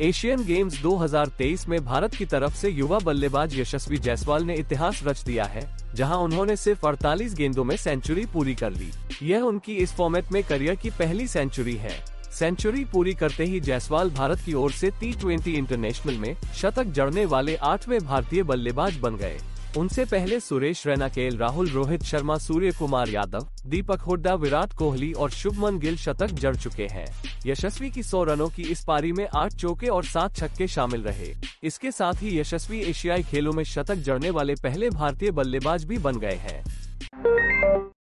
Asian games 2023 में भारत की तरफ़ से युवा बल्लेबाज यशस्वी जायसवाल ने इतिहास रच दिया है, जहाँ उन्होंने सिर्फ़ 48 गेंदों में सेंचुरी पूरी कर ली। यह उनकी इस फॉर्मेट में करियर की पहली सेंचुरी है। सेंचुरी पूरी करते ही जायसवाल भारत की ओर से टी इंटरनेशनल में शतक जड़ने वाले आठवें भारतीय बल्लेबाज बन गए। उनसे पहले सुरेश रैना केल राहुल, रोहित शर्मा सूर्य कुमार यादव, दीपक हुड्डा, विराट कोहली और शुभमन गिल शतक जड़ चुके हैं। यशस्वी की सौ रनों की इस पारी में आठ चौके और सात छक्के शामिल रहे। इसके साथ ही यशस्वी एशियाई खेलों में शतक जड़ने वाले पहले भारतीय बल्लेबाज भी बन गए हैं।